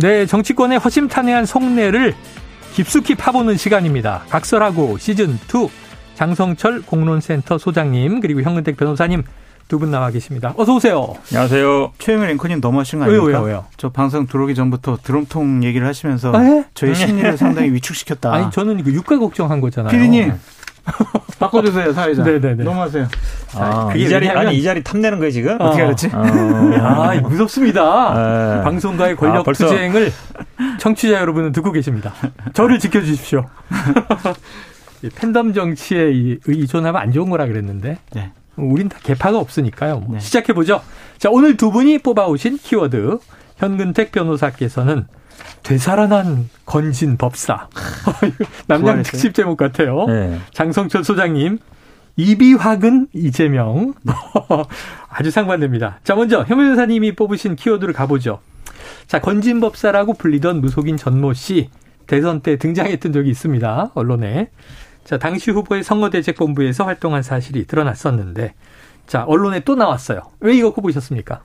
네, 정치권의 허심탄회한 속내를 깊숙이 파보는 시간입니다. 각설하고 시즌 2 장성철 공론센터 소장님 그리고 현근택 변호사님 두 분 나와 계십니다. 어서 오세요. 안녕하세요. 최영일 앵커님 너무하신 거 아닙니까? 왜요, 왜요? 저 방송 들어오기 전부터 드럼통 얘기를 하시면서 아, 예? 저희 심리를 상당히 위축시켰다. 아니 저는 이거 유가 걱정한 거잖아요. 피디님 바꿔주세요 사회자. 네네네. 너무하세요. 아, 그게 이 자리 왜냐면- 아니 이 자리 탐내는 거예요 지금? 어. 어떻게 알았지? 아, 이거 무섭습니다. 네. 방송가의 권력 아, 벌써- 투쟁을 청취자 여러분은 듣고 계십니다. 저를 지켜주십시오. 이 팬덤 정치에 이- 의존하면 안 좋은 거라 그랬는데 네. 우린 다 개파가 없으니까요. 뭐. 네. 시작해 보죠. 자 오늘 두 분이 뽑아오신 키워드 현근택 변호사께서는 되살아난 건진 법사 남양? 특집 제목 같아요. 네. 장성철 소장님 이비학은 이재명 아주 상반됩니다. 자 먼저 현 변호사님이 뽑으신 키워드를 가보죠. 자 건진 법사라고 불리던 무속인 전모 씨 대선 때 등장했던 적이 있습니다. 언론에. 자 당시 후보의 선거대책본부에서 활동한 사실이 드러났었는데 자 언론에 또 나왔어요. 왜 이거 꼽으셨습니까?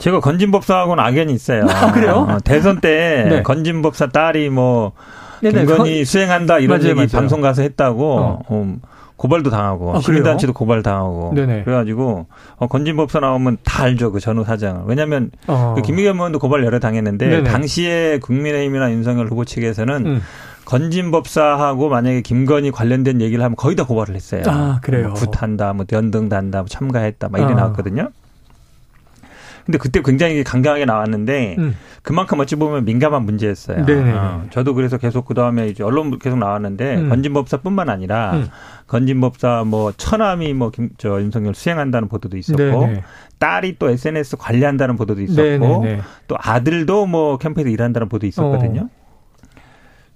제가 건진법사하고는 악연이 있어요. 아, 그래요? 어, 대선 때 네. 건진법사 딸이 뭐 네네, 김건희 수행한다 이런 맞아요, 얘기 맞아요. 방송 가서 했다고 어. 어, 고발도 당하고 아, 시민단체도 고발 당하고 네네. 그래가지고 어, 건진법사 나오면 다 알죠 그 전후 사장을 왜냐하면 어. 그 김의겸 의원도 고발 여러 당했는데 네네. 당시에 국민의힘이나 윤석열 후보 측에서는 음. 건진법사하고 만약에 김건희 관련된 얘기를 하면 거의 다 고발을 했어요. 아, 그래요? 뭐 구탄다, 뭐 연등 단다, 뭐 참가했다, 막 이래 아. 나왔거든요. 근데 그때 굉장히 강경하게 나왔는데 음. 그만큼 어찌 보면 민감한 문제였어요. 네네네. 어, 저도 그래서 계속 그 다음에 이제 언론 계속 나왔는데 음. 건진법사뿐만 아니라 음. 건진법사 뭐 처남이 뭐 김 저 윤석열 수행한다는 보도도 있었고 네네. 딸이 또 SNS 관리한다는 보도도 있었고 네네네. 또 아들도 뭐 캠페인에 일한다는 보도 있었거든요. 어.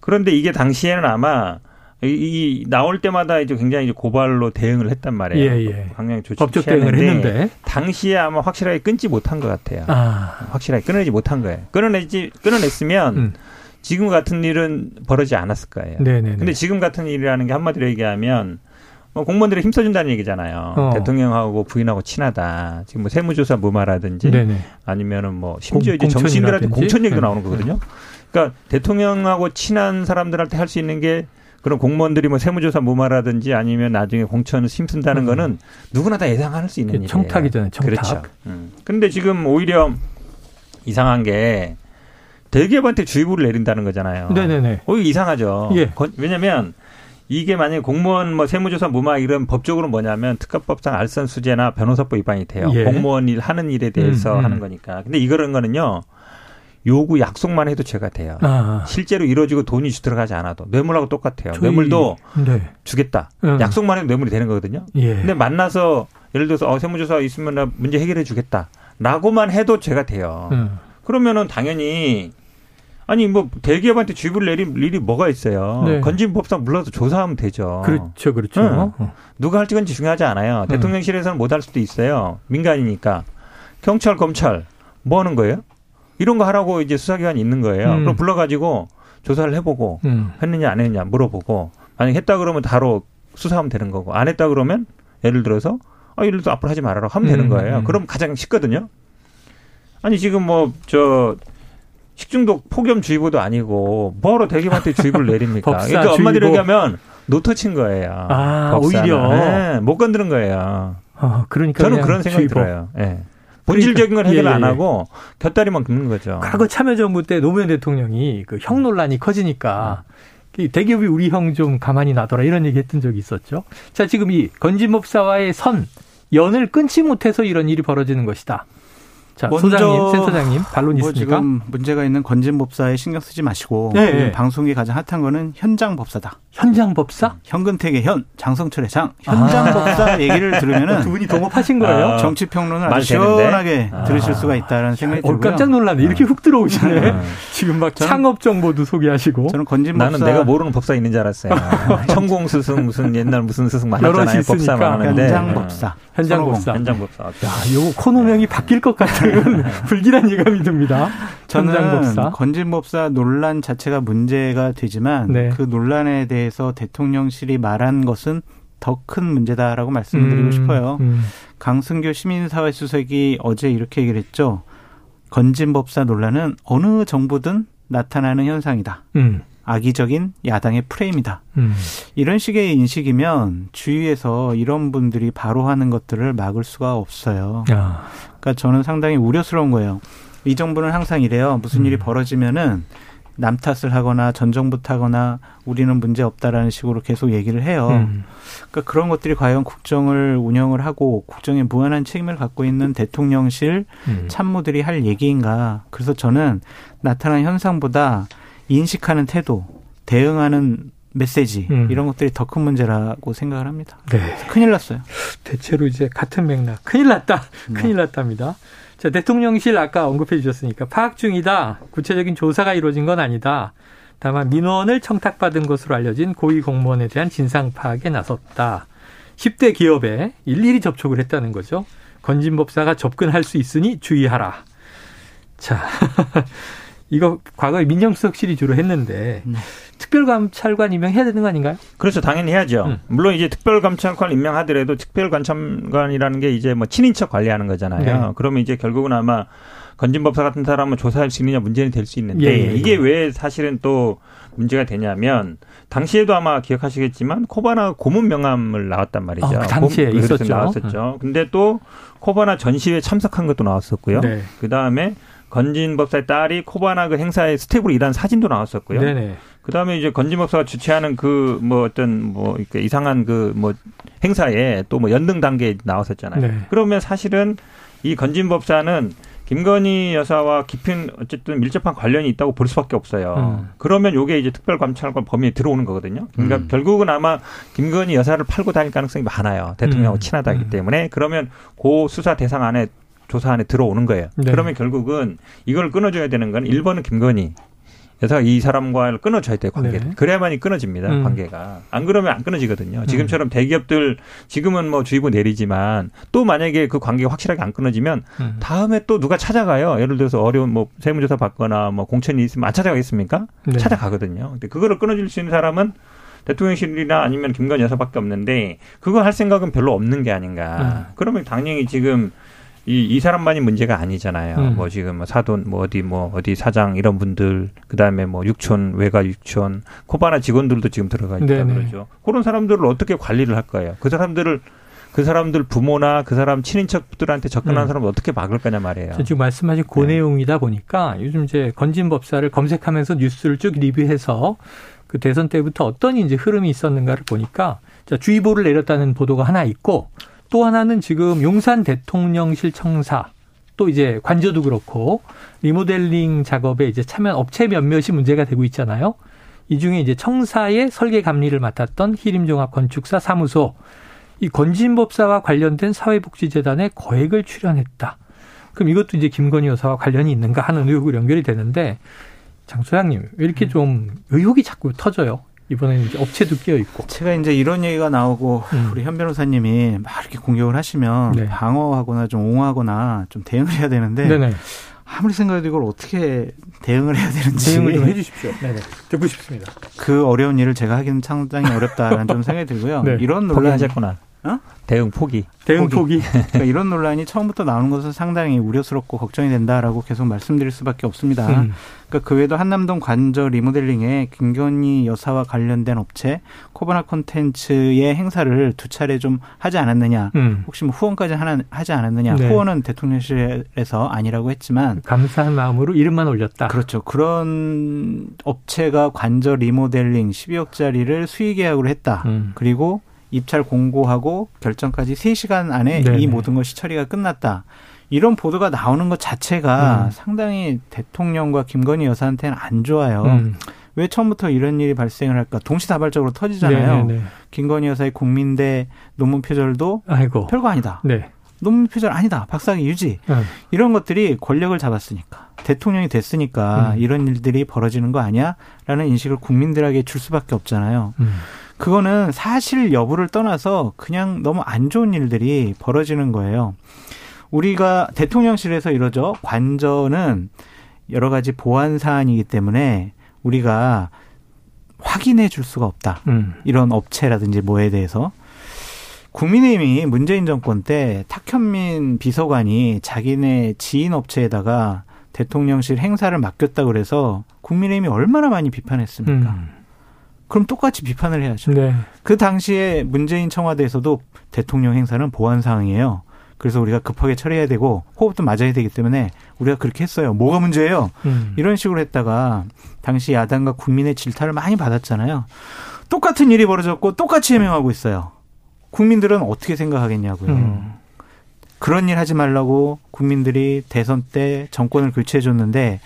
그런데 이게 당시에는 아마 이, 이 나올 때마다 이제 굉장히 이제 고발로 대응을 했단 말이에요. 예, 예. 강력 조치 법적 대응을 했는데 당시에 아마 확실하게 끊지 못한 것 같아요. 아 확실하게 끊어내지 못한 거예요. 끊어내지 끊어냈으면 음. 지금 같은 일은 벌어지지 않았을 거예요. 네네네. 근데 지금 같은 일이라는 게 한마디로 얘기하면 뭐 공무원들이 힘써준다는 얘기잖아요. 어. 대통령하고 부인하고 친하다. 지금 뭐 세무조사 무마라든지 네네. 아니면은 뭐 심지어 공- 이제 정치인들한테? 공천 얘기도 네. 나오는 거거든요. 그러니까 대통령하고 친한 사람들한테 할 수 있는 게 그런 공무원들이 뭐 세무조사 무마라든지 아니면 나중에 공천을 힘쓴다는 음. 거는 누구나 다 예상할 수 있는 일이에요. 청탁이잖아요, 청탁. 그렇죠. 음. 근데 지금 오히려 이상한 게 대기업한테 주의보를 내린다는 거잖아요. 네네네. 어, 이상하죠. 예. 건- 왜냐면 이게 만약에 공무원 뭐 세무조사 무마 이런 법적으로 뭐냐면 특가법상 알선수재나 변호사법 위반이 돼요. 예. 공무원 일 하는 일에 대해서 음, 음. 하는 거니까. 근데 이거는 거는요. 요구 약속만 해도 죄가 돼요. 아 실제로 이루어지고 돈이 주 들어가지 않아도 뇌물하고 똑같아요. 저희- 뇌물도 네. 주겠다. 음. 약속만 해도 뇌물이 되는 거거든요. 예. 근데 만나서 예를 들어서 어, 세무조사 있으면 나 문제 해결해 주겠다. 라고만 해도 죄가 돼요. 음. 그러면은 당연히 아니 뭐 대기업한테 주의를 내릴 일이 뭐가 있어요. 네. 건진법상 불러서 조사하면 되죠. 그렇죠, 그렇죠. 응. 어. 누가 할지 건지 중요하지 않아요. 음. 대통령실에서는 못 할 수도 있어요. 민간이니까. 경찰, 검찰 뭐 하는 거예요? 이런 거 하라고 이제 수사기관이 있는 거예요. 음. 그럼 불러가지고 조사를 해보고 음. 했느냐 안 했느냐 물어보고 만약 했다 그러면 바로 수사하면 되는 거고 안 했다 그러면 예를 들어서 아 예를 들어서 앞으로 하지 말아라 하면 되는 음, 거예요. 음. 그럼 가장 쉽거든요. 아니 지금 뭐 저 식중독 폭염주의보도 아니고 뭐하러 대기업한테 주의보를 내립니까? 법사 그러니까 엄마들이 주의보. 얘기하면 노터친 거예요. 아, 법사는. 오히려. 네, 못 건드는 거예요. 어, 그러니까 저는 그런 생각이 주의보. 들어요. 예. 본질적인 걸 해결 예, 예, 안 예. 하고 곁다리만 긋는 거죠. 과거 참여정부 때 노무현 대통령이 그 형 논란이 커지니까 이 대기업이 우리 형 좀 가만히 놔둬라 이런 얘기 했던 적이 있었죠. 자, 지금 이 건진법사와의 선, 연을 끊지 못해서 이런 일이 벌어지는 것이다. 자, 먼저 소장님, 센터장님, 반론 뭐 있습니까? 지금 문제가 있는 건진 법사에 신경 쓰지 마시고 네, 네. 방송이 가장 핫한 거는 현장 법사다. 현장 법사? 현근택의 현, 장성철의 장. 현장법사 얘기를 두 들으면은 분이 동업하신 거예요? 아, 정치 평론을 말 아주? 시원하게 아. 들으실 수가 있다라는 생각이 어, 들고요. 깜짝 놀랐네. 이렇게 훅 들어오시네. 아. 지금 막 저는- 창업 정보도 소개하시고. 저는 건진 법사 나는 내가 모르는 법사 있는 줄 알았어요. 천공 스승 무슨 옛날 무슨 스승 많았잖아요. 법사 많은데. 현장 법사. 현장 선호공. 법사. 현장 법사. 야, 요거 코너명이 바뀔 것 같은 불길한 예감이 듭니다. 저는 법사. 건진법사 논란 자체가 문제가 되지만 네. 그 논란에 대해서 대통령실이 말한 것은 더 큰 문제다라고 말씀드리고 음, 싶어요. 음. 강승규 시민사회 수석이 어제 이렇게 얘기를 했죠. 건진법사 논란은 어느 정부든 나타나는 현상이다. 음. 악의적인 야당의 프레임이다. 음. 이런 식의 인식이면 주위에서 이런 분들이 바로 하는 것들을 막을 수가 없어요. 야. 그러니까 저는 상당히 우려스러운 거예요. 이 정부는 항상 이래요. 무슨 일이 음. 벌어지면은 남 탓을 하거나 전 정부 탓하거나 우리는 문제 없다라는 식으로 계속 얘기를 해요. 음. 그러니까 그런 것들이 과연 국정을 운영을 하고 국정에 무한한 책임을 갖고 있는 대통령실 음. 참모들이 할 얘기인가. 그래서 저는 나타난 현상보다 인식하는 태도, 대응하는 메시지 음. 이런 것들이 더 큰 문제라고 생각을 합니다. 네. 큰일 났어요. 대체로 이제 같은 맥락. 큰일 났다. 네. 큰일 났답니다. 자, 대통령실 아까 언급해 주셨으니까 파악 중이다. 구체적인 조사가 이루어진 건 아니다. 다만 민원을 청탁받은 것으로 알려진 고위 공무원에 대한 진상 파악에 나섰다. 10대 기업에 일일이 접촉을 했다는 거죠. 건진법사가 접근할 수 있으니 주의하라. 자, 이거 과거에 민정수석 실이 주로 했는데 네. 특별감찰관 임명해야 되는 거 아닌가요? 그렇죠. 당연히 해야죠. 음. 물론 이제 특별감찰관 임명하더라도 특별감찰관이라는 게 이제 뭐 친인척 관리하는 거잖아요. 네. 그러면 이제 결국은 아마 건진법사 같은 사람은 조사할 수 있느냐 문제는 될 수 있는데 예, 예, 예. 이게 왜 사실은 또 문제가 되냐면 당시에도 아마 기억하시겠지만 코바나 고문 명함을 나왔단 말이죠. 어, 그 당시에 고- 있었죠. 나왔었죠. 근데 또 코바나 전시회 참석한 것도 나왔었고요. 네. 그 다음에 건진 법사의 딸이 코바나 그 행사에 스태프로 일한 사진도 나왔었고요. 네네. 그다음에 이제 건진 법사가 주최하는 그 뭐 어떤 뭐 이렇게 이상한 그 뭐 행사에 또 뭐 연등 단 게 나왔었잖아요. 네. 그러면 사실은 이 건진 법사는 김건희 여사와 깊은 어쨌든 밀접한 관련이 있다고 볼 수밖에 없어요. 음. 그러면 요게 이제 특별감찰관 범위에 들어오는 거거든요. 그러니까 음. 결국은 아마 김건희 여사를 팔고 다닐 가능성이 많아요. 대통령하고 음. 친하다기 음. 때문에 그러면 그 수사 대상 안에 조사 안에 들어오는 거예요. 네. 그러면 결국은 이걸 끊어줘야 되는 건 1번은 김건희 여사가 이 사람과 끊어줘야 돼요, 관계를. 네. 그래야만이 끊어집니다, 음. 관계가. 안 그러면 안 끊어지거든요. 지금처럼 대기업들, 지금은 뭐 주의보 내리지만 또 만약에 그 관계가 확실하게 안 끊어지면 음. 다음에 또 누가 찾아가요. 예를 들어서 어려운 뭐 세무조사 받거나 뭐 공천이 있으면 안 찾아가겠습니까? 네. 찾아가거든요. 근데 그거를 끊어줄 수 있는 사람은 대통령실이나 아니면 김건희 여사밖에 없는데 그거 할 생각은 별로 없는 게 아닌가. 음. 그러면 당연히 지금 이, 이 사람만이 문제가 아니잖아요. 음. 뭐 지금 뭐 사돈, 뭐 어디 뭐 어디 사장 이런 분들, 그 다음에 뭐 육촌, 외가 육촌, 코바나 직원들도 지금 들어가 있다 네네. 그러죠. 그런 사람들을 어떻게 관리를 할 거예요? 그 사람들을 그 사람들 부모나 그 사람 친인척들한테 접근하는 음. 사람을 어떻게 막을 거냐 말이에요. 저 지금 말씀하신 그 네. 내용이다 보니까 요즘 이제 건진 법사를 검색하면서 뉴스를 쭉 리뷰해서 그 대선 때부터 어떤 이제 흐름이 있었는가를 보니까 자, 주의보를 내렸다는 보도가 하나 있고 또 하나는 지금 용산 대통령실 청사 또 이제 관저도 그렇고 리모델링 작업에 이제 참여한 업체 몇몇이 문제가 되고 있잖아요. 이 중에 이제 청사의 설계 감리를 맡았던 희림종합 건축사 사무소 이 건진법사와 관련된 사회복지재단에 거액을 출연했다. 그럼 이것도 이제 김건희 여사와 관련이 있는가 하는 의혹으로 연결이 되는데 장 소장님 왜 이렇게 좀 의혹이 자꾸 터져요? 이번에는 이제 업체도 끼어 있고. 제가 이제 이런 얘기가 나오고 음. 우리 현 변호사님이 막 이렇게 공격을 하시면 네. 방어하거나 좀 옹호하거나 좀 대응을 해야 되는데 네네. 아무리 생각해도 이걸 어떻게 대응을 해야 되는지 대응을 좀 해주십시오. 네네. 듣고 싶습니다. 그 어려운 일을 제가 하기는 상당히 어렵다라는 좀 생각이 들고요. 네. 이런 논란, 포기하셨구나. 어? 대응 포기. 대응 포기. 그러니까 이런 논란이 처음부터 나오는 것은 상당히 우려스럽고 걱정이 된다라고 계속 말씀드릴 수밖에 없습니다. 음. 그러니까 그 외에도 한남동 관저 리모델링에 김건희 여사와 관련된 업체 코바나 콘텐츠의 행사를 두 차례 좀 하지 않았느냐. 음. 혹시 뭐 후원까지 하나, 하지 않았느냐. 네. 후원은 대통령실에서 아니라고 했지만 감사한 마음으로 이름만 올렸다. 그렇죠. 그런 업체가 관저 리모델링 12억짜리를 수의 계약으로 했다. 음. 그리고 입찰 공고하고 결정까지 3시간 안에 네네. 이 모든 것이 처리가 끝났다. 이런 보도가 나오는 것 자체가 음. 상당히 대통령과 김건희 여사한테는 안 좋아요. 음. 왜 처음부터 이런 일이 발생을 할까? 동시다발적으로 터지잖아요. 네네네. 김건희 여사의 국민대 논문 표절도 아이고. 별거 아니다. 네. 논문 표절 아니다. 박사학위 유지. 음. 이런 것들이 권력을 잡았으니까 대통령이 됐으니까 음. 이런 일들이 벌어지는 거 아니야?라는 인식을 국민들에게 줄 수밖에 없잖아요. 음. 그거는 사실 여부를 떠나서 그냥 너무 안 좋은 일들이 벌어지는 거예요. 우리가 대통령실에서 이러죠. 관저는 여러 가지 보안 사안이기 때문에 우리가 확인해 줄 수가 없다. 음. 이런 업체라든지 뭐에 대해서. 국민의힘이 문재인 정권 때 탁현민 비서관이 자기네 지인 업체에다가 대통령실 행사를 맡겼다 그래서 국민의힘이 얼마나 많이 비판했습니까? 음. 그럼 똑같이 비판을 해야죠. 네. 그 당시에 문재인 청와대에서도 대통령 행사는 보안 사항이에요. 그래서 우리가 급하게 처리해야 되고 호흡도 맞아야 되기 때문에 우리가 그렇게 했어요. 뭐가 문제예요? 음. 이런 식으로 했다가 당시 야당과 국민의 질타를 많이 받았잖아요. 똑같은 일이 벌어졌고 똑같이 해명하고 있어요. 국민들은 어떻게 생각하겠냐고요. 음. 그런 일 하지 말라고 국민들이 대선 때 정권을 교체해 줬는데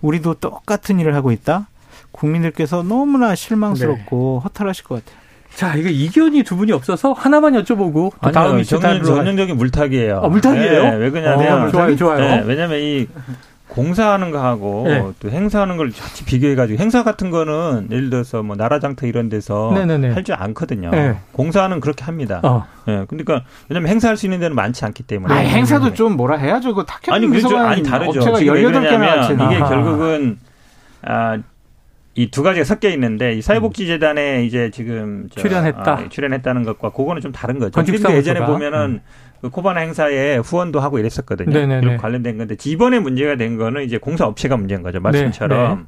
우리도 똑같은 일을 하고 있다? 국민들께서 너무나 실망스럽고 네. 허탈하실 것 같아요. 자, 이거 이견이 두 분이 없어서 하나만 여쭤보고 또 다음 이슈 전형적인 물타기예요. 아, 물타기예요? 네, 왜 그러냐면 어, 좋아요, 좋아요. 네, 왜냐면 이 공사하는 거하고 네. 또 행사하는 걸 같이 비교해가지고 행사 같은 거는 예를 들어서 뭐 나라장터 이런 데서 할 줄 않거든요. 네. 공사는 그렇게 합니다. 어. 네, 그러니까 왜냐면 행사할 수 있는 데는 많지 않기 때문에. 아, 행사도 좀 뭐라 해야죠. 그 탁현 아니, 그렇죠. 아니 다르죠. 업체가 18개나 이게 결국은 아 이 두 가지가 섞여 있는데 이 사회복지재단에 이제 지금 출연했다 아, 출연했다는 것과 그거는 좀 다른 거죠. 건축사 예전에 보면은 음. 그 코바나 행사에 후원도 하고 이랬었거든요. 네네네. 관련된 건데 이번에 문제가 된 거는 이제 공사 업체가 문제인 거죠. 말씀처럼 네, 네.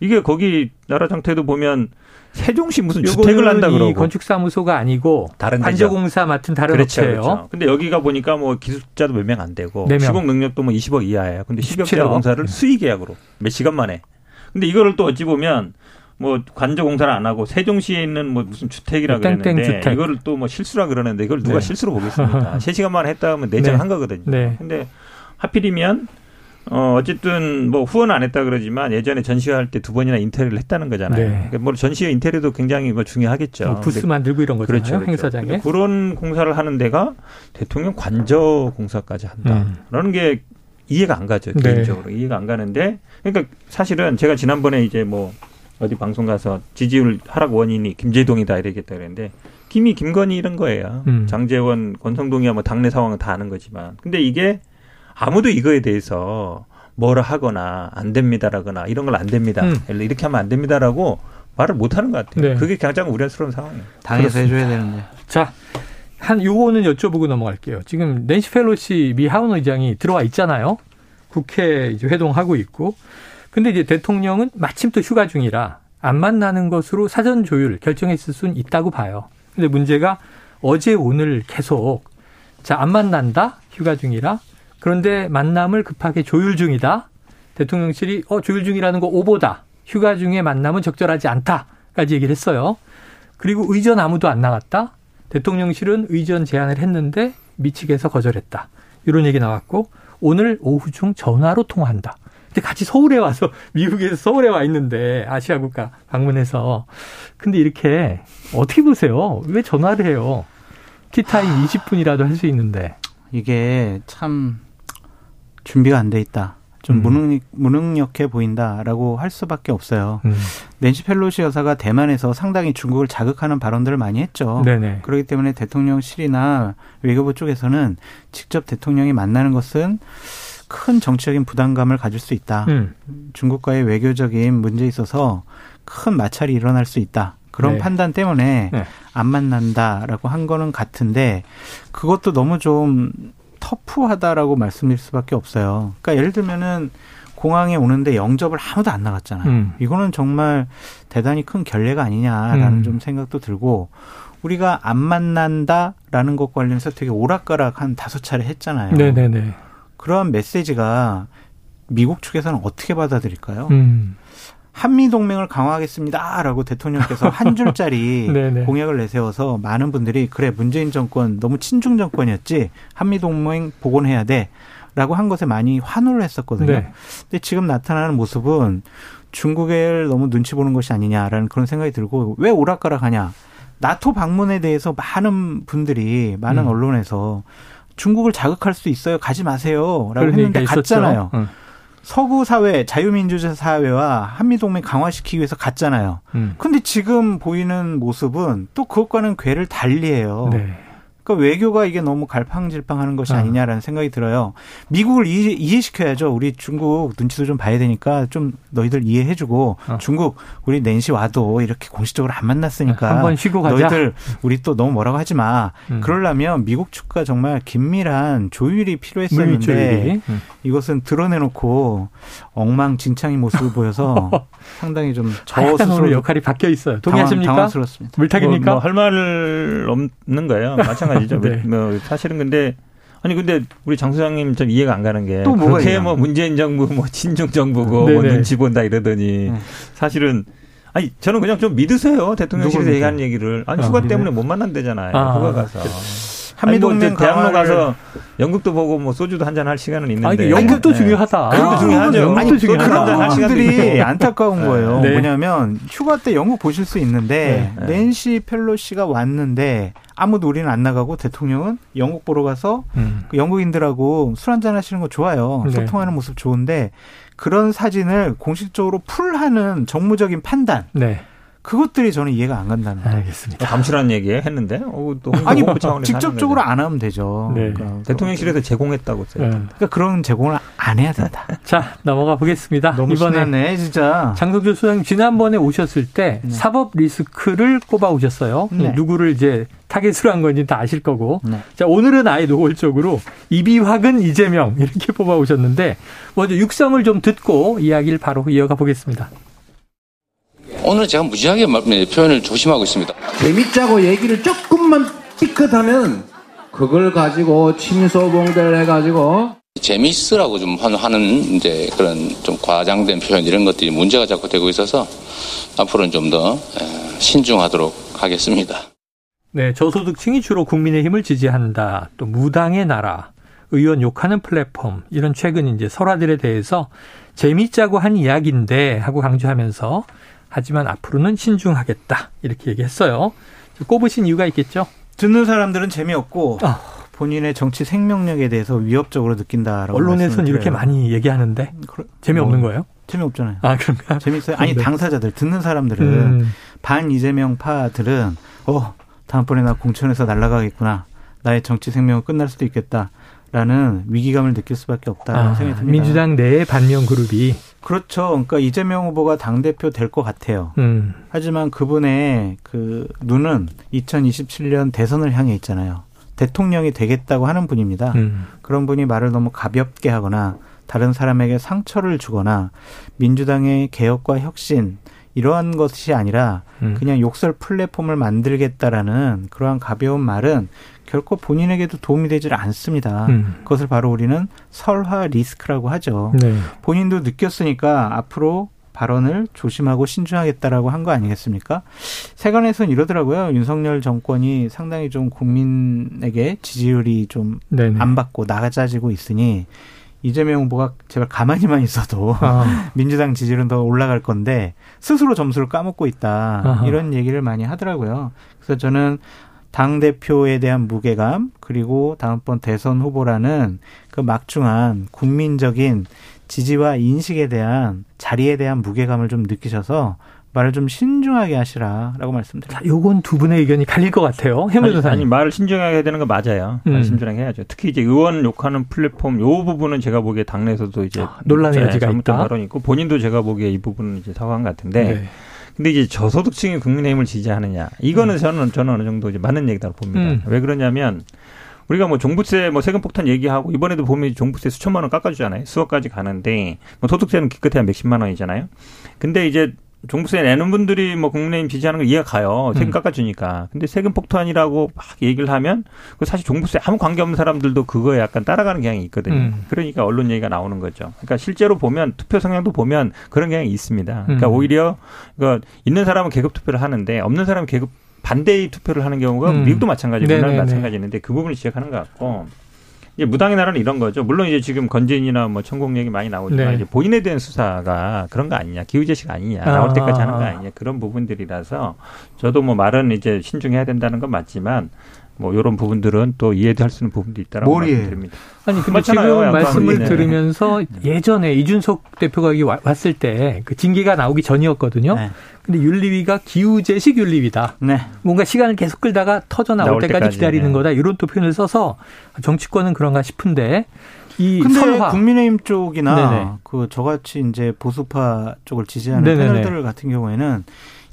이게 거기 나라 장터에도 보면 세종시 무슨 주택을 한다 그러고 건축사무소가 아니고 다른 관저공사 맡은 다른 그렇죠, 업체예요. 그렇죠. 근데 여기가 보니까 뭐 기술자도 몇 명 안 되고 4명. 시공 능력도 뭐 20억 이하예요. 근데 10억 공사를 수의 계약으로 몇 시간 만에 근데 이거를 또 어찌 보면 뭐 관저 공사를 안 하고 세종시에 있는 뭐 무슨 주택이라 그랬는데 주택. 이거를 또 뭐 실수라 그러는데 이걸 누가 네. 실수로 보겠습니까? 3시간만 했다 하면 내정한 네. 거거든요. 네. 근데 하필이면 어 어쨌든 뭐 후원 안 했다 그러지만 예전에 전시회할 때 두 번이나 인테리어를 했다는 거잖아요. 네. 그러니까 뭐 전시회 인테리어도 굉장히 뭐 중요하겠죠. 뭐 부스 만들고 이런 거잖아요. 그렇죠, 그렇죠. 행사장에. 그런 공사를 하는 데가 대통령 관저 공사까지 한다. 음. 게 이해가 안 가죠. 네. 개인적으로 이해가 안 가는데 그러니까 사실은 제가 지난번에 이제 뭐 어디 방송 가서 지지율 하락 원인이 김재동이다 이러겠다 그랬는데 김이 김건희 이런 거예요. 음. 장재원, 권성동이야 뭐 당내 상황은 다 아는 거지만 근데 이게 아무도 이거에 대해서 뭐라 하거나 안 됩니다라거나 이런 걸 안 됩니다. 음. 이렇게 하면 안 됩니다라고 말을 못 하는 것 같아요. 네. 그게 가장 우려스러운 상황이에요. 당에서 해줘야 되는데. 자, 한 요거는 여쭤보고 넘어갈게요. 지금 낸시 펠로시 미 하원 의장이 들어와 있잖아요. 국회 이제 회동하고 있고. 근데 이제 대통령은 마침 또 휴가 중이라 안 만나는 것으로 사전 조율 결정했을 수는 있다고 봐요. 근데 문제가 어제 오늘 계속 자, 안 만난다. 휴가 중이라. 그런데 만남을 급하게 조율 중이다. 대통령실이 어 조율 중이라는 거 오보다. 휴가 중에 만남은 적절하지 않다까지 얘기를 했어요. 그리고 의전 아무도 안 나갔다. 대통령실은 의전 제안을 했는데 미치게해서 거절했다. 이런 얘기 나왔고 오늘 오후 중 전화로 통화한다. 근데 같이 서울에 와서 미국에서 서울에 와 있는데 아시아 국가 방문해서 근데 이렇게 어떻게 보세요? 왜 전화를 해요? 티타임 20분이라도 할 수 있는데 이게 참 준비가 안 돼 있다. 좀 음. 무능, 무능력해 보인다라고 할 수밖에 없어요. 음. 낸시 펠로시 여사가 대만에서 상당히 중국을 자극하는 발언들을 많이 했죠. 네네. 그렇기 때문에 대통령실이나 외교부 쪽에서는 직접 대통령이 만나는 것은 큰 정치적인 부담감을 가질 수 있다. 음. 중국과의 외교적인 문제에 있어서 큰 마찰이 일어날 수 있다. 그런 네. 판단 때문에 네. 안 만난다라고 한 거는 같은데 그것도 너무 좀 터프하다라고 말씀드릴 수밖에 없어요. 그러니까 예를 들면은 공항에 오는데 영접을 아무도 안 나갔잖아요. 음. 이거는 정말 대단히 큰 결례가 아니냐라는 음. 좀 생각도 들고 우리가 안 만난다라는 것 관련해서 되게 오락가락 한 다섯 차례 했잖아요. 네네네. 그러한 메시지가 미국 측에서는 어떻게 받아들일까요? 음. 한미 동맹을 강화하겠습니다라고 대통령께서 한 줄짜리 공약을 내세워서 많은 분들이 그래 문재인 정권 너무 친중 정권이었지 한미 동맹 복원해야 돼. 라고 한 것에 많이 환호를 했었거든요. 네. 근데 지금 나타나는 모습은 중국을 너무 눈치 보는 것이 아니냐라는 그런 생각이 들고 왜 오락가락하냐. 나토 방문에 대해서 많은 분들이 많은 음. 언론에서 중국을 자극할 수 있어요. 가지 마세요라고 했는데 갔잖아요. 응. 서구 사회, 자유민주주의 사회와 한미동맹 강화시키기 위해서 갔잖아요. 음. 근데 지금 보이는 모습은 또 그것과는 궤를 달리해요. 네. 그러니까 외교가 이게 너무 갈팡질팡하는 것이 아. 아니냐라는 생각이 들어요. 미국을 이해, 시켜야죠 우리 중국 눈치도 좀 봐야 되니까 좀 너희들 이해해주고 어. 중국 우리 낸시 와도 이렇게 공식적으로 안 만났으니까 한번 쉬고 가자. 너희들 우리 또 너무 뭐라고 하지 마. 음. 그러려면 미국 측과 정말 긴밀한 조율이 필요했었는데 조율이. 음. 이것은 드러내놓고 엉망진창인 모습을 보여서 상당히 좀저 아, 스스로 역할이 바뀌어 있어요. 동의하십니까? 당황, 스럽습니다 물타기입니까? 뭐, 뭐 할 말 없는 거예요. 마찬가지 죠. 네. 뭐 사실은 근데 아니 근데 우리 장 소장님 좀 이해가 안 가는 게또 그렇게 뭐 문재인 정부 뭐 친중 정부고 뭐 눈치 본다 이러더니 네. 사실은 아니 저는 그냥 좀 믿으세요 대통령실에서 얘기하는 얘기를 아니 휴가 아, 때문에 못 만난대잖아요. 아, 휴가 가서. 한미동맹 뭐 대학로 가서 연극도 보고 뭐 소주도 한 잔 할 시간은 있는데. 아니, 연극도 네. 중요하다. 그것도 중요하죠. 연극도 중요하다. 그런 분들이 안타까운 네. 거예요. 네. 뭐냐면 휴가 때 연극 보실 수 있는데 네. 낸시 펠로시가 왔는데 아무도 우리는 안 나가고 대통령은 영국 보러 가서 음. 그 영국인들하고 술 한잔 하시는 거 좋아요. 네. 소통하는 모습 좋은데 그런 사진을 공식적으로 풀하는 정무적인 판단. 네. 그것들이 저는 이해가 안 간다는 거예요. 알겠습니다. 감시라는 얘기 했는데 어, 또 아니 뭐 직접적으로 안 하면 되죠. 네. 그러니까 대통령실에서 제공했다고 써요. 네. 그러니까 그런 제공을 안 해야 된다. 자 넘어가 보겠습니다. 너무 이번에 신나네, 진짜. 장성주 소장님 지난번에 오셨을 때 네. 사법 리스크를 꼽아 오셨어요. 네. 누구를 이제 타겟으로 한 건지 다 아실 거고. 네. 자 오늘은 아예 노골적으로 이비확은 이재명 이렇게 뽑아 오셨는데 먼저 육성을 좀 듣고 이야기를 바로 이어가 보겠습니다. 오늘 제가 무지하게 표현을 조심하고 있습니다. 재밌자고 얘기를 조금만 삐끗하면 그걸 가지고 침소봉대를 해가지고 재미있으라고 좀 하는 이제 그런 좀 과장된 표현 이런 것들이 문제가 자꾸 되고 있어서 앞으로는 좀 더 신중하도록 하겠습니다. 네, 저소득층이 주로 국민의힘을 지지한다. 또 무당의 나라, 의원 욕하는 플랫폼 이런 최근 이제 설화들에 대해서 재밌자고 한 이야기인데 하고 강조하면서 하지만 앞으로는 신중하겠다. 이렇게 얘기했어요. 꼽으신 이유가 있겠죠? 듣는 사람들은 재미없고 아. 본인의 정치 생명력에 대해서 위협적으로 느낀다라고 언론에서는 이렇게 많이 얘기하는데 재미없는 뭐, 거예요? 재미없잖아요. 아 그런가? 재밌어요. 아니 네. 당사자들 듣는 사람들은 음. 반 이재명 파들은 어 다음번에 나 공천에서 날아가겠구나. 나의 정치 생명은 끝날 수도 있겠다. 라는 위기감을 느낄 수밖에 없다는 아, 생각이 듭니다. 민주당 내의 반면 그룹이 그렇죠. 그러니까 이재명 후보가 당 대표 될 것 같아요. 음. 하지만 그분의 그 눈은 2027년 대선을 향해 있잖아요. 대통령이 되겠다고 하는 분입니다. 음. 그런 분이 말을 너무 가볍게 하거나 다른 사람에게 상처를 주거나 민주당의 개혁과 혁신 이러한 것이 아니라 음. 그냥 욕설 플랫폼을 만들겠다라는 그러한 가벼운 말은 결코 본인에게도 도움이 되질 않습니다. 음. 그것을 바로 우리는 설화 리스크라고 하죠. 네. 본인도 느꼈으니까 앞으로 발언을 조심하고 신중하겠다라고 한 거 아니겠습니까? 세간에선 이러더라고요. 윤석열 정권이 상당히 좀 국민에게 지지율이 좀 안 받고 나가자지고 있으니 이재명 후보가 제발 가만히만 있어도 아. 민주당 지지율은 더 올라갈 건데 스스로 점수를 까먹고 있다. 아하. 이런 얘기를 많이 하더라고요. 그래서 저는 당 대표에 대한 무게감 그리고 다음번 대선 후보라는 그 막중한 국민적인 지지와 인식에 대한 자리에 대한 무게감을 좀 느끼셔서 말을 좀 신중하게 하시라라고 말씀드립니다. 자, 요건 두 분의 의견이 갈릴 것 같아요. 해물 아니, 아니 말을 신중하게 해야 되는 거 맞아요. 음. 말 신중하게 해야죠. 특히 이제 의원 욕하는 플랫폼 요 부분은 제가 보기에 당내에서도 이제 아, 논란의 여지가 있다. 발언이 있고 본인도 제가 보기에 이 부분은 이제 사과한 것 같은데 네. 근데 이제 저소득층이 국민의힘을 지지하느냐 이거는 음. 저는 저는 어느 정도 이제 맞는 얘기다고 봅니다. 음. 왜 그러냐면 우리가 뭐 종부세 뭐 세금 폭탄 얘기하고 이번에도 보면 종부세 수천만 원 깎아주잖아요. 수억까지 가는데 뭐 소득세는 기껏해야 몇십만 원이잖아요. 근데 이제 종부세 내는 분들이 뭐 국민의힘 지지하는 거 이해가 가요. 세금 음. 깎아주니까. 근데 세금 폭탄이라고 막 얘기를 하면 그 사실 종부세 아무 관계 없는 사람들도 그거에 약간 따라가는 경향이 있거든요. 음. 그러니까 언론 얘기가 나오는 거죠. 그러니까 실제로 보면 투표 성향도 보면 그런 경향이 있습니다. 그러니까 음. 오히려 그 있는 사람은 계급 투표를 하는데 없는 사람은 계급 반대의 투표를 하는 경우가 음. 미국도 마찬가지고 우리나라도 마찬가지인데 그 부분을 지적하는 것 같고 이제 무당의 나라는 이런 거죠. 물론 이제 지금 건진이나 뭐 천공 얘기 많이 나오지만 네. 이제 본인에 대한 수사가 그런 거 아니냐, 기후제식 아니냐, 나올 때까지 하는 거 아. 아니냐 그런 부분들이라서 저도 뭐 말은 이제 신중해야 된다는 건 맞지만 뭐 이런 부분들은 또 이해할 수 있는 부분도 있다라고 말씀드립니다. 아니 근데 지금 말씀을 네. 들으면서 예전에 이준석 대표가 여기 왔을 때 그 징계가 나오기 전이었거든요. 네. 근데 윤리위가 기우제식 윤리위다. 네. 뭔가 시간을 계속 끌다가 터져 나올, 때까지, 때까지, 기다리는 네. 거다. 이런 또 표현을 써서 정치권은 그런가 싶은데 이 근데 선화. 국민의힘 쪽이나 네네. 그 저같이 이제 보수파 쪽을 지지하는 네네네. 패널들 같은 경우에는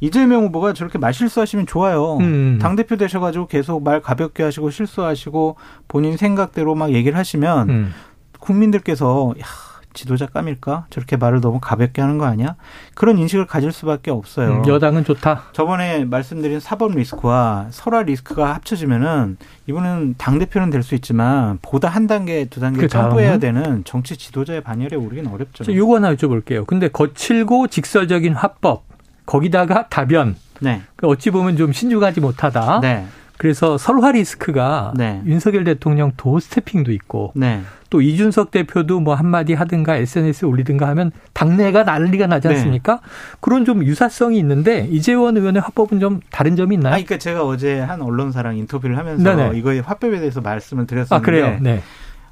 이재명 후보가 저렇게 말 실수하시면 좋아요. 음. 당 대표 되셔가지고 계속 말 가볍게 하시고 실수하시고 본인 생각대로 막 얘기를 하시면 음. 국민들께서 야, 지도자 까밀까? 저렇게 말을 너무 가볍게 하는 거 아니야? 그런 인식을 가질 수밖에 없어요. 음, 여당은 좋다. 저번에 말씀드린 사법 리스크와 설화 리스크가 합쳐지면은 이분은 당 대표는 될 수 있지만 보다 한 단계 두 단계 그 점프해야 되는 정치 지도자의 반열에 오르긴 어렵죠. 요거 하나 여쭤볼게요. 근데 거칠고 직설적인 화법 거기다가 답변. 네. 그 어찌 보면 좀 신중하지 못하다. 네. 그래서 설화 리스크가 네. 윤석열 대통령 도스태핑도 있고 네. 또 이준석 대표도 뭐 한마디 하든가 SNS에 올리든가 하면 당내가 난리가 나지 네. 않습니까? 네. 그런 좀 유사성이 있는데 이재원 의원의 화법은 좀 다른 점이 있나요? 아, 그러니까 제가 어제 한 언론사랑 인터뷰를 하면서 네네. 이거의 화법에 대해서 말씀을 드렸었는데 아, 그래요? 네.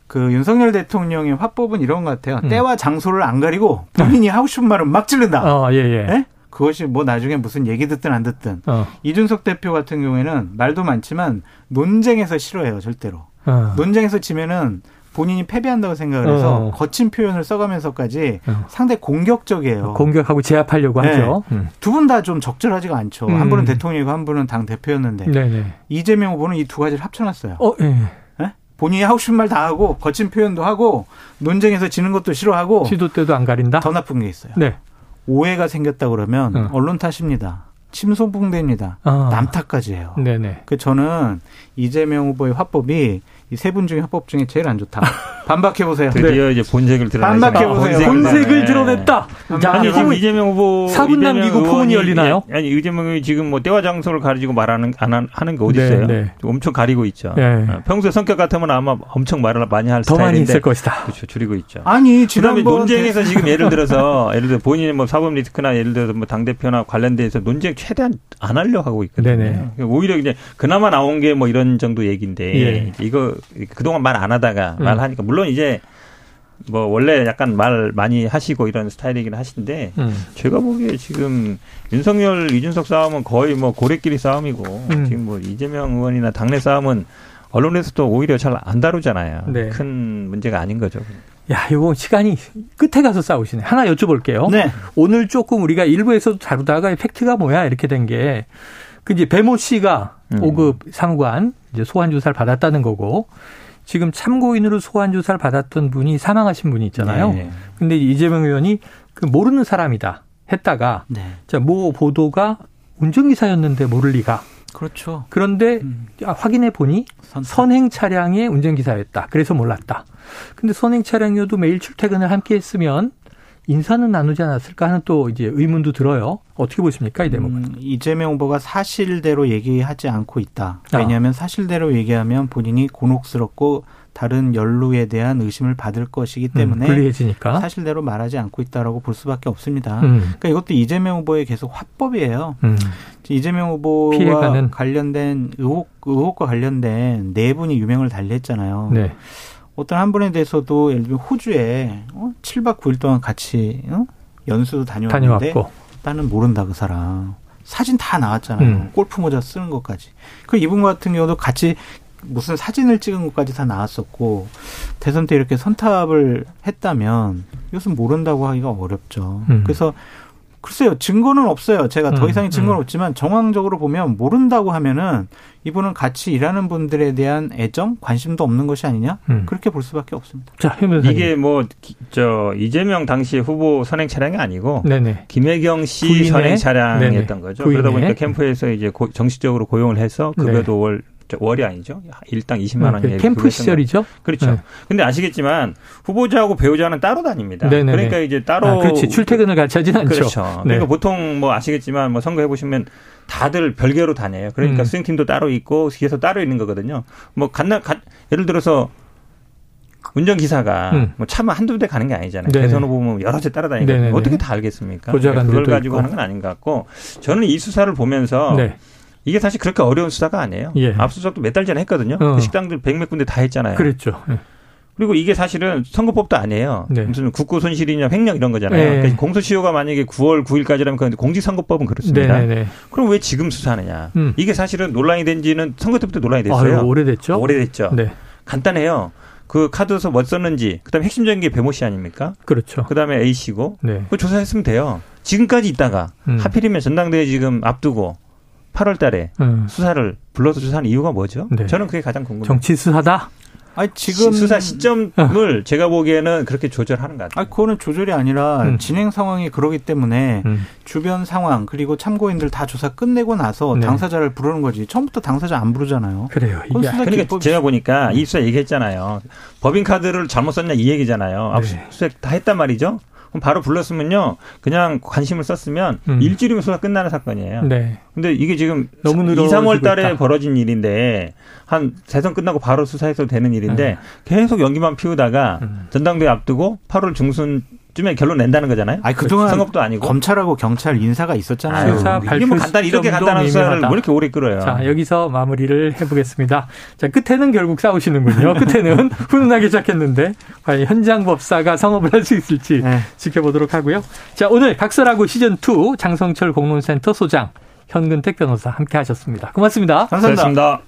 그 윤석열 대통령의 화법은 이런 것 같아요. 음. 때와 장소를 안 가리고 본인이 하고 싶은 말은 막 지른다. 어, 예, 예. 네? 그것이 뭐 나중에 무슨 얘기 듣든 안 듣든 어. 이준석 대표 같은 경우에는 말도 많지만 논쟁에서 싫어해요 절대로 어. 논쟁에서 지면은 본인이 패배한다고 생각을 해서 어. 거친 표현을 써가면서까지 어. 상당히 공격적이에요. 공격하고 제압하려고 네. 하죠. 음. 두분 다 좀 적절하지가 않죠. 음. 한 분은 대통령이고 한 분은 당 대표였는데 네네. 이재명 후보는 이 두 가지를 합쳐놨어요. 어, 예. 네? 본인이 하고 싶은 말 다 하고 거친 표현도 하고 논쟁에서 지는 것도 싫어하고 시도 때도 안 가린다. 더 나쁜 게 있어요. 네. 오해가 생겼다 그러면 어. 언론 탓입니다. 침소봉대입니다. 아. 남 탓까지 해요. 네네. 그 저는 이재명 후보의 화법이 이 세 분 중에 합법 중에 제일 안 좋다. 반박해 보세요. 드디어 네. 이제 본색을 드러내 반박해 보세요. 본색을 드러냈다. 자, 아니 지금 이재명 후보 4분 남기고 포문이 열리나요? 아니 이재명이 지금 뭐 때와 장소를 가리고 말하는 안 하는 게 어디 네, 있어요? 네, 네. 엄청 가리고 있죠. 네. 어, 평소에 성격 같으면 아마 엄청 말을 많이 할 더 스타일인데 많이 있을 것이다. 그렇죠. 줄이고 있죠. 아니 지난번 논쟁에서 지금 예를 들어서 예를 들어 본인의 뭐 사법 리스크나 예를 들어서 뭐 당 대표나 관련돼서 논쟁 최대한 안 하려 하고 있거든요. 네네. 오히려 이제 그나마 나온 게 뭐 이런 정도 얘기인데 예. 이거 그동안 말 안 하다가 음. 말하니까 물론 이제 뭐 원래 약간 말 많이 하시고 이런 스타일이긴 하신데 음. 제가 보기에 지금 윤석열 이준석 싸움은 거의 뭐 고래끼리 싸움이고 음. 지금 뭐 이재명 의원이나 당내 싸움은 언론에서도 오히려 잘 안 다루잖아요. 네. 큰 문제가 아닌 거죠. 야, 이거 시간이 끝에 가서 싸우시네. 하나 여쭤볼게요. 네. 오늘 조금 우리가 일부에서도 다루다가 팩트가 뭐야 이렇게 된 게, 그 이제 배모 씨가 음. 5급 상관 이제 소환 조사를 받았다는 거고, 지금 참고인으로 소환 조사를 받았던 분이 사망하신 분이 있잖아요. 네. 근데 이재명 의원이 그 모르는 사람이다 했다가 네. 자, 모 보도가 운전기사였는데 모를 리가. 그렇죠. 그런데 음. 확인해 보니 선행 차량의 운전기사였다. 그래서 몰랐다. 근데 선행 차량이어도 매일 출퇴근을 함께 했으면 인사는 나누지 않았을까 하는 또 이제 의문도 들어요. 어떻게 보십니까 이 대목은? 음, 이재명 후보가 사실대로 얘기하지 않고 있다. 아. 왜냐하면 아. 사실대로 얘기하면 본인이 곤혹스럽고 다른 연루에 대한 의심을 받을 것이기 음, 때문에 음, 불리해지니까 사실대로 말하지 않고 있다라고 볼 수밖에 없습니다. 음. 그러니까 이것도 이재명 후보의 계속 화법이에요. 음. 이재명 후보와 피해가는. 관련된 의혹 의혹과 관련된 네 분이 유명을 달리했잖아요. 네. 어떤 한 분에 대해서도 예를 들면 호주에 어? 7박 9일 동안 같이 어? 연수도 다녀왔는데 다녀왔고. 나는 모른다 그 사람. 사진 다 나왔잖아요. 음. 골프 모자 쓰는 것까지. 그 이분 같은 경우도 같이 무슨 사진을 찍은 것까지 다 나왔었고 대선 때 이렇게 선탑을 했다면 이것은 모른다고 하기가 어렵죠. 음. 그래서 글쎄요, 증거는 없어요. 제가 더 음, 이상의 증거는 음. 없지만 정황적으로 보면 모른다고 하면은 이분은 같이 일하는 분들에 대한 애정, 관심도 없는 것이 아니냐? 음. 그렇게 볼 수밖에 없습니다. 자, 이게 뭐 저 이재명 당시 후보 선행 차량이 아니고 네네. 김혜경 씨 부인의? 선행 차량이었던 네네. 거죠. 부인의? 그러다 보니까 캠프에서 이제 고, 정식적으로 고용을 해서 급여도 네. 월 월이 아니죠. 일당 20만 원이 네, 캠프 시절이죠. 그렇죠. 네. 근데 아시겠지만 후보자하고 배우자는 따로 다닙니다. 네네네. 그러니까 이제 따로 아, 그렇지. 출퇴근을 같이 하진 않죠. 그렇죠. 네. 그러니까 보통 뭐 아시겠지만 뭐 선거 해 보시면 다들 별개로 다녀요. 그러니까 음. 수행팀도 따로 있고 뒤에서 따로 있는 거거든요. 뭐 간나 가, 예를 들어서 운전기사가 음. 뭐 차만 한두 대 가는 게 아니잖아요. 네네. 대선 후보 면 여러 대 따라다니는 어떻게 다 알겠습니까? 그걸 가지고 있고. 하는 건 아닌 것 같고 저는 이 수사를 보면서 네. 이게 사실 그렇게 어려운 수사가 아니에요. 예. 압수수색도 몇 달 전에 했거든요. 어. 그 식당들 백몇 군데 다 했잖아요. 그랬죠. 예. 그리고 이게 사실은 선거법도 아니에요. 네. 무슨 국고 손실이냐 횡령 이런 거잖아요. 네. 그러니까 공소시효가 만약에 9월 9일까지라면 그 공직선거법은 그렇습니다. 네, 네, 네 그럼 왜 지금 수사하느냐? 음. 이게 사실은 논란이 된 지는 선거 때부터 논란이 됐어요. 아유, 오래됐죠. 오래됐죠. 네. 간단해요. 그 카드에서 뭐 썼는지, 그다음에 핵심적인 게 배모 씨 아닙니까? 그렇죠. 그다음에 A 씨고, 네. 그 조사했으면 돼요. 지금까지 있다가 음. 하필이면 전당대회 지금 앞두고 8월 달에 음. 수사를 불러서 조사한 이유가 뭐죠? 네. 저는 그게 가장 궁금해요. 정치 수사다? 아니 지금 수사 시점을 어. 제가 보기에는 그렇게 조절하는 것 같아요. 아 그거는 조절이 아니라 음. 진행 상황이 그러기 때문에 음. 주변 상황 그리고 참고인들 다 조사 끝내고 나서 네. 당사자를 부르는 거지. 처음부터 당사자 안 부르잖아요. 그래요. 이게 그러니까 제가 보니까 이 수사 얘기했잖아요. 법인 카드를 잘못 썼냐 이 얘기잖아요. 압수수색 네. 다 했단 말이죠. 그럼 바로 불렀으면요. 그냥 관심을 썼으면 음. 일주일이면 수사 끝나는 사건이에요. 네. 근데 이게 지금 너무 2, 3월 달에 있다. 벌어진 일인데 한 대선 끝나고 바로 수사해서 되는 일인데 음. 계속 연기만 피우다가 음. 전당대회 앞두고 8월 중순 쯤에 결론 낸다는 거잖아요. 아니 그동안 선거도 아니고 검찰하고 경찰 인사가 있었잖아요. 수사 이게 뭐 간단 이렇게 간단한 수사를 왜 이렇게 오래 끌어요? 자 여기서 마무리를 해보겠습니다. 자 끝에는 결국 싸우시는군요. 끝에는 훈훈하게 시작했는데 과연 현장 법사가 성업을 할 수 있을지 네. 지켜보도록 하고요. 자 오늘 각설하고 시즌 2 장성철 공론센터 소장 현근택 변호사 함께하셨습니다. 고맙습니다 감사합니다. 감사합니다.